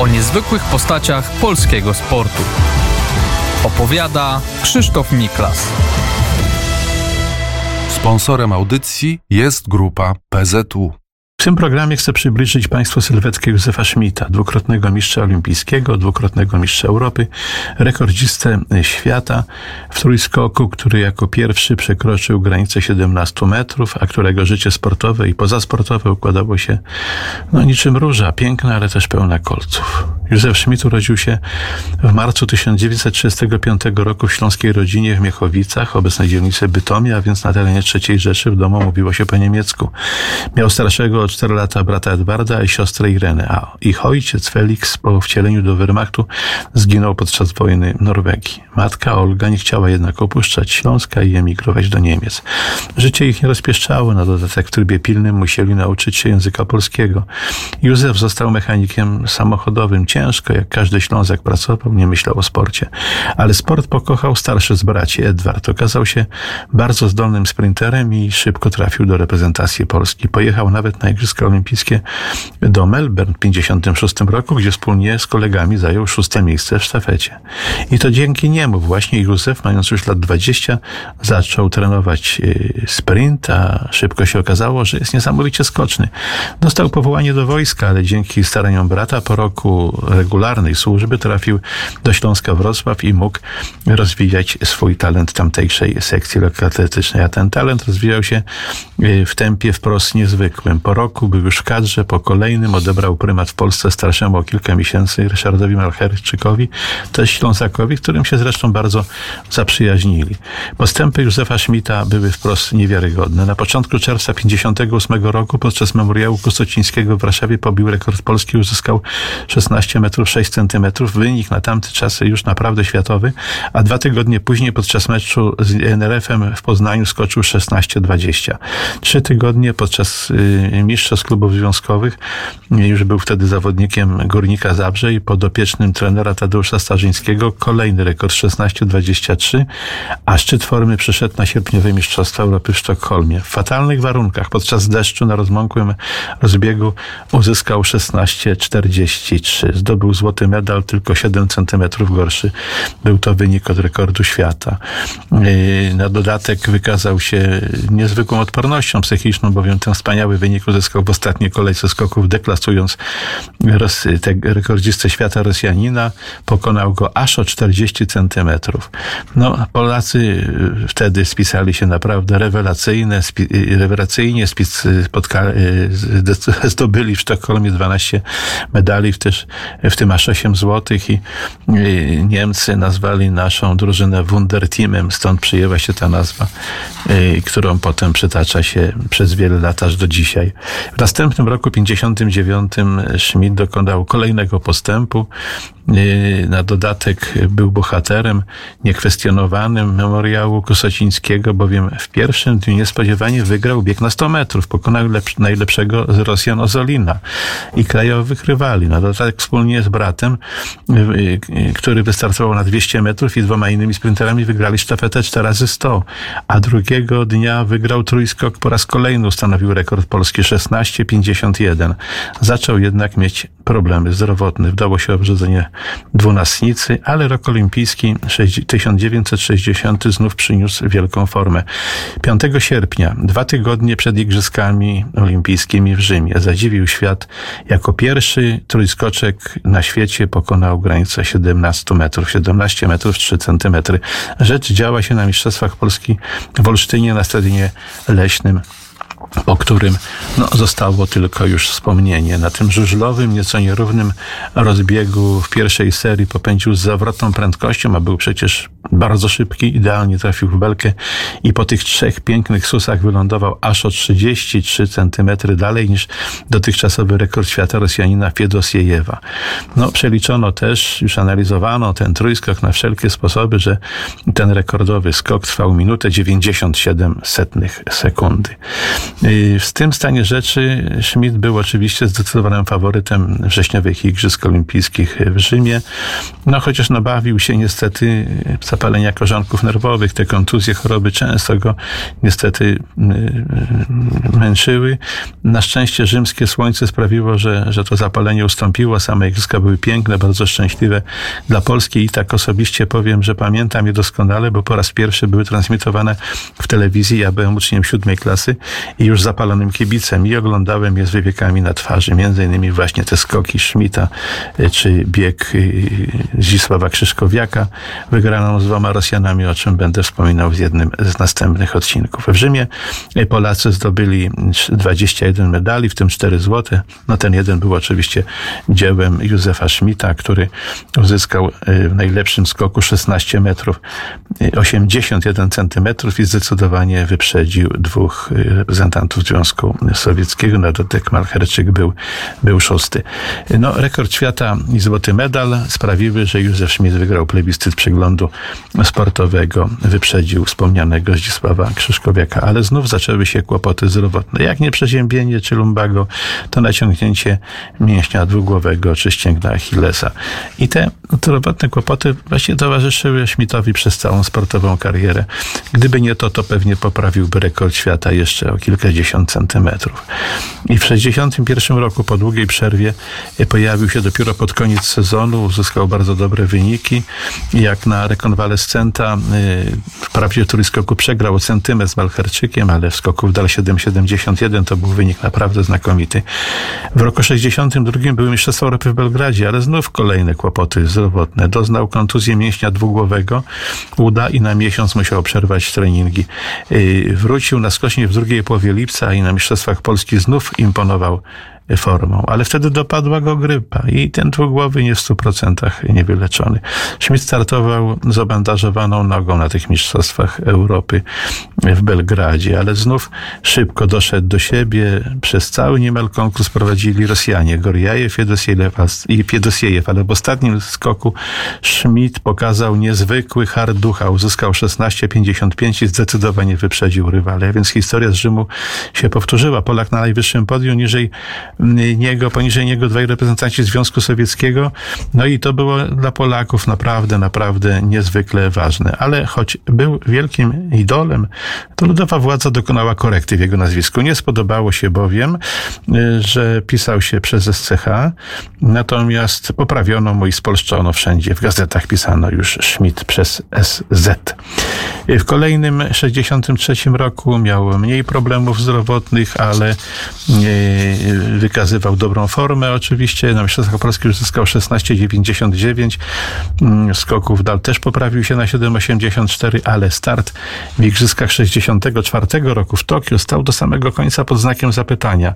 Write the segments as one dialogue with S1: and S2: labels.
S1: o niezwykłych postaciach polskiego sportu. Opowiada Krzysztof Miklas.
S2: Sponsorem audycji jest grupa PZU.
S3: W tym programie chcę przybliżyć Państwu sylwetkę Józefa Schmidta, dwukrotnego mistrza olimpijskiego, dwukrotnego mistrza Europy, rekordzistę świata w trójskoku, który jako pierwszy przekroczył granicę 17 metrów, a którego życie sportowe i pozasportowe układało się no, niczym róża, piękna, ale też pełna kolców. Józef Schmidt urodził się w marcu 1935 roku w śląskiej rodzinie w Miechowicach, obecnej dzielnicy Bytomia, a więc na terenie III Rzeszy w domu mówiło się po niemiecku. Miał starszego o 4 lata brata Edwarda i siostrę Irenę, a ich ojciec Felix po wcieleniu do Wehrmachtu zginął podczas wojny Norwegii. Matka Olga nie chciała jednak opuszczać Śląska i emigrować do Niemiec. Życie ich nie rozpieszczało, na dodatek w trybie pilnym musieli nauczyć się języka polskiego. Józef został mechanikiem samochodowym, ciężko, jak każdy Ślązak pracował, nie myślał o sporcie. Ale sport pokochał starszy z braci, Edward. Okazał się bardzo zdolnym sprinterem i szybko trafił do reprezentacji Polski. Pojechał nawet na Igrzyska Olimpijskie do Melbourne w 1956 roku, gdzie wspólnie z kolegami zajął szóste miejsce w sztafecie. I to dzięki niemu właśnie Józef, mając już lat 20, zaczął trenować y, sprint, a szybko się okazało, że jest niesamowicie skoczny. Dostał powołanie do wojska, ale dzięki staraniom brata po roku regularnej służby trafił do Śląska Wrocław i mógł rozwijać swój talent tamtejszej sekcji lekkoatletycznej. A ten talent rozwijał się y, w tempie wprost niezwykłym. Po roku był już w kadrze, po kolejnym odebrał prymat w Polsce starszemu o kilka miesięcy Ryszardowi Malcherczykowi, też Ślązakowi, którym się zresztą bardzo zaprzyjaźnili. Postępy Józefa Schmidta były wprost niewiarygodne. Na początku czerwca 58 roku podczas memoriału Kusocińskiego w Warszawie pobił rekord Polski, uzyskał 16 metrów 6 centymetrów, wynik na tamte czasy już naprawdę światowy, a dwa tygodnie później podczas meczu z NRF-em w Poznaniu skoczył 16,20. Trzy tygodnie podczas y, mistrzostw klubów związkowych, już był wtedy zawodnikiem Górnika Zabrze i podopiecznym trenera Tadeusza Starzyńskiego, kolejny rekord 16,23, a szczyt formy przyszedł na sierpniowe Mistrzostwa Europy w Sztokholmie. W fatalnych warunkach, podczas deszczu na rozmąkłym rozbiegu uzyskał 16,43. Zdobył złoty medal, tylko 7 centymetrów gorszy. Był to wynik od rekordu świata. Yy, na dodatek wykazał się niezwykłą odpornością psychiczną, bowiem ten wspaniały wynik uzyskał w ostatniej kolejce skoków, deklasując rekordzistę świata Rosjanina. Pokonał go aż o 40 centymetrów. No, Polacy wtedy spisali się naprawdę rewelacyjne, spi, rewelacyjnie spis, spotka, zdobyli w Sztokholmie 12 medali, też w tym aż 8 złotych i Niemcy nazwali naszą drużynę Wunderteamem, stąd przyjęła się ta nazwa, którą potem przytacza się przez wiele lat aż do dzisiaj. W następnym roku 59 Schmidt dokonał kolejnego postępu. Na dodatek był bohaterem niekwestionowanym memoriału Kosocińskiego, bowiem w pierwszym dniu niespodziewanie wygrał bieg na 100 metrów. Pokonał najlepszego z Rosjan Ozolina i krajowych rywali. Na dodatek wspólnie z bratem, który wystartował na 200 metrów i dwoma innymi sprinterami wygrali sztafetę 4 razy 100, a drugiego dnia wygrał trójskok po raz kolejny ustanowił rekord polski 16,51. Zaczął jednak mieć problemy zdrowotne. Wdało się obrzydzenie dwunastnicy, ale rok olimpijski 1960 znów przyniósł wielką formę. 5 sierpnia, dwa tygodnie przed Igrzyskami Olimpijskimi w Rzymie, zadziwił świat jako pierwszy trójskoczek na świecie pokonał granicę 17 metrów, 17 metrów 3 centymetry. Rzecz działa się na Mistrzostwach Polski w Olsztynie na stadionie leśnym o którym no, zostało tylko już wspomnienie. Na tym żużlowym, nieco nierównym rozbiegu w pierwszej serii popędził z zawrotną prędkością, a był przecież bardzo szybki, idealnie trafił w belkę i po tych trzech pięknych susach wylądował aż o 33 centymetry dalej niż dotychczasowy rekord świata Rosjanina Fiedosiejewa. No, przeliczono też, już analizowano ten trójskok na wszelkie sposoby, że ten rekordowy skok trwał minutę 97 setnych sekundy. W tym stanie rzeczy Schmidt był oczywiście zdecydowanym faworytem wrześniowych Igrzysk Olimpijskich w Rzymie, no chociaż nabawił się niestety zapalenia korzonków nerwowych, te kontuzje, choroby często go niestety męczyły. Na szczęście rzymskie słońce sprawiło, że, że to zapalenie ustąpiło, same Igrzyska były piękne, bardzo szczęśliwe dla Polski i tak osobiście powiem, że pamiętam je doskonale, bo po raz pierwszy były transmitowane w telewizji. Ja byłem uczniem siódmej klasy i już zapalonym kibicem i oglądałem je z wywiekami na twarzy. Między innymi właśnie te skoki Schmidta, y, czy bieg y, Zdzisława Krzyszkowiaka, wygraną z dwoma Rosjanami, o czym będę wspominał w jednym z następnych odcinków. W Rzymie y, Polacy zdobyli 21 medali, w tym 4 złote. No ten jeden był oczywiście dziełem Józefa Schmidta, który uzyskał w najlepszym skoku 16 metrów 81 centymetrów i zdecydowanie wyprzedził dwóch reprezentantów Związku Sowieckiego. Na dodatek Malcherczyk był, był szósty. No, rekord świata i złoty medal sprawiły, że Józef Schmidt wygrał plebiscyt przeglądu sportowego. Wyprzedził wspomnianego Zdzisława Krzyszkowiaka, ale znów zaczęły się kłopoty zdrowotne. Jak nie przeziębienie czy lumbago, to naciągnięcie mięśnia dwugłowego czy ścięgna Achillesa. I te zdrowotne kłopoty właśnie towarzyszyły Schmidtowi przez całą sportową karierę. Gdyby nie to, to pewnie poprawiłby rekord świata jeszcze o kilkadziesiąt centymetrów. I w 1961 roku, po długiej przerwie, pojawił się dopiero pod koniec sezonu, uzyskał bardzo dobre wyniki. Jak na rekonwalescenta, y, wprawdzie w trójskoku przegrał centymetr z Malcherczykiem, ale w skoku w dal 7,71 to był wynik naprawdę znakomity. W roku 62 były Mistrzostwa Europy w Belgradzie, ale znów kolejne kłopoty zdrowotne. Doznał kontuzji mięśnia dwugłowego, uda i na miesiąc musiał przerwać treningi. Y, wrócił na skocznie w drugiej połowie lipca i na Mistrzostwach Polski znów imponował formą, ale wtedy dopadła go grypa i ten dwugłowy nie w stu procentach niewyleczony. Schmidt startował z obandażowaną nogą na tych mistrzostwach Europy w Belgradzie, ale znów szybko doszedł do siebie. Przez cały niemal konkurs prowadzili Rosjanie, Gorjajew i Fiedosiejew, ale w ostatnim skoku Schmidt pokazał niezwykły hard ducha, uzyskał 16,55 i zdecydowanie wyprzedził rywale, więc historia z Rzymu się powtórzyła. Polak na najwyższym podium, niżej niego, poniżej niego dwaj reprezentanci Związku Sowieckiego. No i to było dla Polaków naprawdę, naprawdę niezwykle ważne. Ale choć był wielkim idolem, to ludowa władza dokonała korekty w jego nazwisku. Nie spodobało się bowiem, y, że pisał się przez SCH, natomiast poprawiono mu i spolszczono wszędzie. W gazetach pisano już Schmidt przez SZ. W kolejnym 63 roku miał mniej problemów zdrowotnych, ale y, wykazywał dobrą formę oczywiście. Na Mistrzostwach Polski już zyskał 16,99. Mm, skoków dal też poprawił się na 7,84, ale start w Igrzyskach 64 roku w Tokio stał do samego końca pod znakiem zapytania.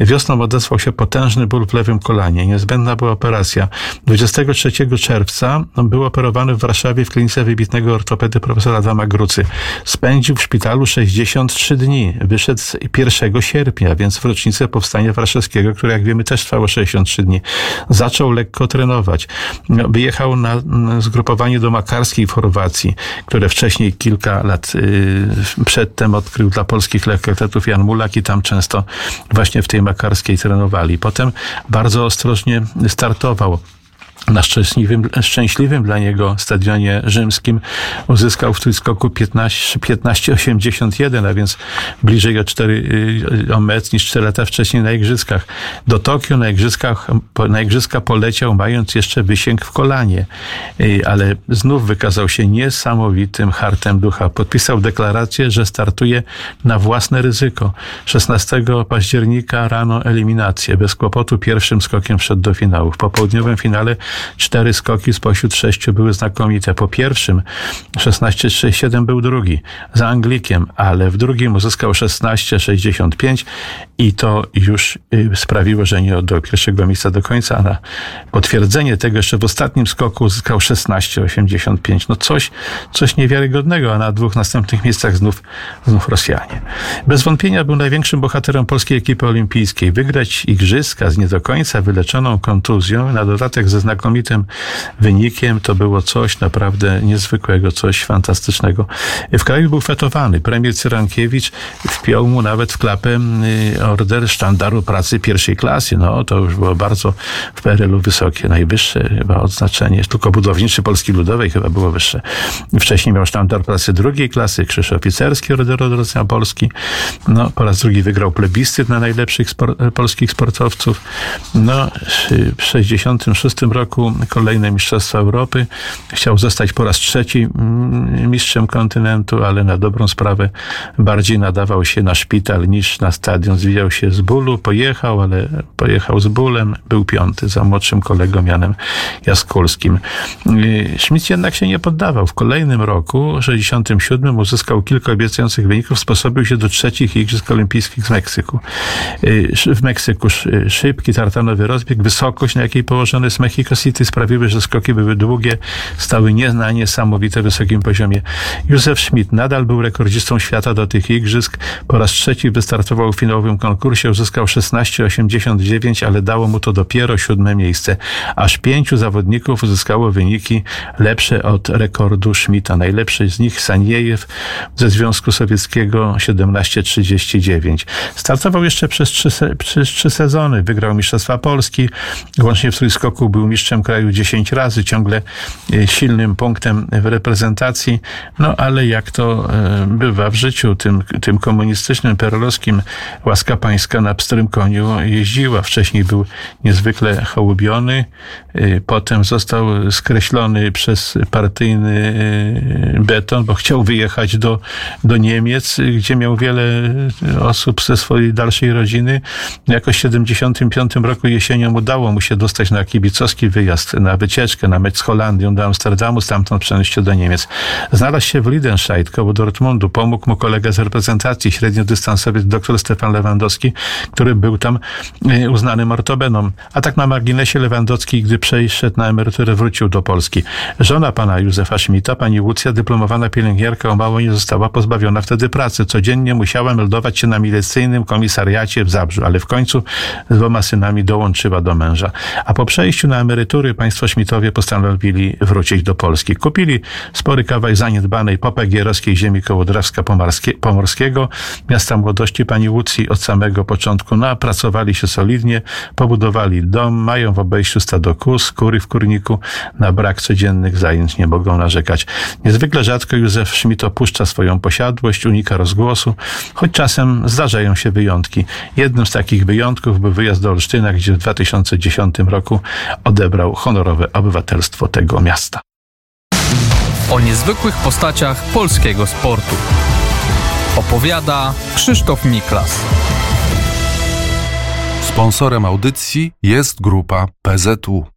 S3: Wiosną odezwał się potężny ból w lewym kolanie. Niezbędna była operacja. 23 czerwca był operowany w Warszawie w klinice wybitnego ortopedy profesora Adama Grucy. Spędził w szpitalu 63 dni. Wyszedł 1 sierpnia, więc w rocznicę powstania warszawskiego które jak wiemy też trwało 63 dni. Zaczął lekko trenować. Wyjechał na zgrupowanie do Makarskiej w Chorwacji, które wcześniej kilka lat y, przedtem odkrył dla polskich lekkoatletów Jan Mulak i tam często właśnie w tej Makarskiej trenowali. Potem bardzo ostrożnie startował na szczęśliwym, szczęśliwym dla niego stadionie rzymskim uzyskał w tym skoku 15,81, 15, a więc bliżej o 4 y, o metr niż 4 lata wcześniej na Igrzyskach. Do Tokio na, Igrzyskach, na Igrzyska poleciał mając jeszcze wysięg w kolanie, y, ale znów wykazał się niesamowitym hartem ducha. Podpisał deklarację, że startuje na własne ryzyko. 16 października rano eliminację. Bez kłopotu pierwszym skokiem wszedł do finału. W popołudniowym finale Cztery skoki spośród sześciu były znakomite. Po pierwszym 16,67 był drugi za Anglikiem, ale w drugim uzyskał 16,65 i to już y, sprawiło, że nie oddał pierwszego miejsca do końca, na potwierdzenie tego jeszcze w ostatnim skoku uzyskał 16,85. No coś, coś niewiarygodnego, a na dwóch następnych miejscach znów, znów Rosjanie. Bez wątpienia był największym bohaterem polskiej ekipy olimpijskiej. Wygrać igrzyska z nie do końca wyleczoną kontuzją, na dodatek ze znakiem znakomitym wynikiem. To było coś naprawdę niezwykłego, coś fantastycznego. W kraju był fetowany. Premier Cyrankiewicz wpiął mu nawet w klapę y, order sztandaru pracy pierwszej klasy. No, to już było bardzo w PRL-u wysokie, najwyższe chyba odznaczenie. Tylko budowniczy Polski Ludowej chyba było wyższe. Wcześniej miał sztandar pracy drugiej klasy, krzyż oficerski Order Odrodzenia Polski. No, po raz drugi wygrał plebiscyt na najlepszych spor- polskich sportowców. No, w 66 roku kolejne Mistrzostwa Europy. Chciał zostać po raz trzeci mm, mistrzem kontynentu, ale na dobrą sprawę bardziej nadawał się na szpital niż na stadion. Zwijał się z bólu, pojechał, ale pojechał z bólem. Był piąty za młodszym kolegą Janem Jaskulskim. Schmidt jednak się nie poddawał. W kolejnym roku, 67, uzyskał kilka obiecujących wyników, sposobił się do trzecich Igrzysk Olimpijskich z Meksyku. W Meksyku szy- szybki tartanowy rozbieg, wysokość, na jakiej położony jest Mexico City sprawiły, że skoki były długie, stały nie na niesamowite wysokim poziomie. Józef Schmidt nadal był rekordzistą świata do tych igrzysk. Po raz trzeci wystartował w finałowym konkursie, uzyskał 16,89, ale dało mu to dopiero siódme miejsce. Aż pięciu zawodników uzyskało wyniki lepsze od rekordu Schmidta. Najlepszy z nich Saniejew ze Związku Sowieckiego 17,39. Startował jeszcze przez trzy, przez trzy sezony. Wygrał Mistrzostwa Polski. Łącznie w trójskoku był mistrzem kraju 10 razy, ciągle e, silnym punktem w reprezentacji. No ale jak to e, bywa w życiu, tym, tym komunistycznym, perolowskim, łaska pańska na pstrym koniu jeździła. Wcześniej był niezwykle hołubiony, e, potem został skreślony przez partyjny beton, bo chciał wyjechać do, do Niemiec, gdzie miał wiele osób ze swojej dalszej rodziny. Jakoś w 75 roku jesienią udało mu się dostać na kibicowski wyjazd, na wycieczkę, na mecz z Holandią do Amsterdamu, stamtąd przenieść się do Niemiec. Znalazł się w Lidenscheid koło Dortmundu. Pomógł mu kolega z reprezentacji, średniodystansowiec dr Stefan Lewandowski, który był tam e, uznanym ortobeną. A tak na marginesie Lewandowski, gdy przeszedł na emeryturę, wrócił do Polski. Żona pana Józefa Schmidta, pani Łucja, dyplomowana pielęgniarka, o mało nie została pozbawiona wtedy pracy. Codziennie musiała meldować się na milicyjnym komisariacie w Zabrzu, ale w końcu z dwoma synami dołączyła do męża. A po przejściu na emerytury państwo Schmidtowie postanowili wrócić do Polski. Kupili spory kawałek zaniedbanej popegierowskiej ziemi koło Drawska Pomorskiego, miasta młodości pani Łucji od samego początku. No, a pracowali się solidnie, pobudowali dom, mają w obejściu stado kóz, kury w kurniku, na brak codziennych zajęć nie mogą narzekać. Niezwykle rzadko Józef Schmidt opuszcza swoją posiadłość, unika rozgłosu, choć czasem zdarzają się wyjątki. Jednym z takich wyjątków był wyjazd do Olsztyna, gdzie w 2010 roku odebrał honorowe obywatelstwo tego miasta.
S1: O niezwykłych postaciach polskiego sportu. Opowiada Krzysztof Miklas.
S2: Sponsorem audycji jest grupa PZU.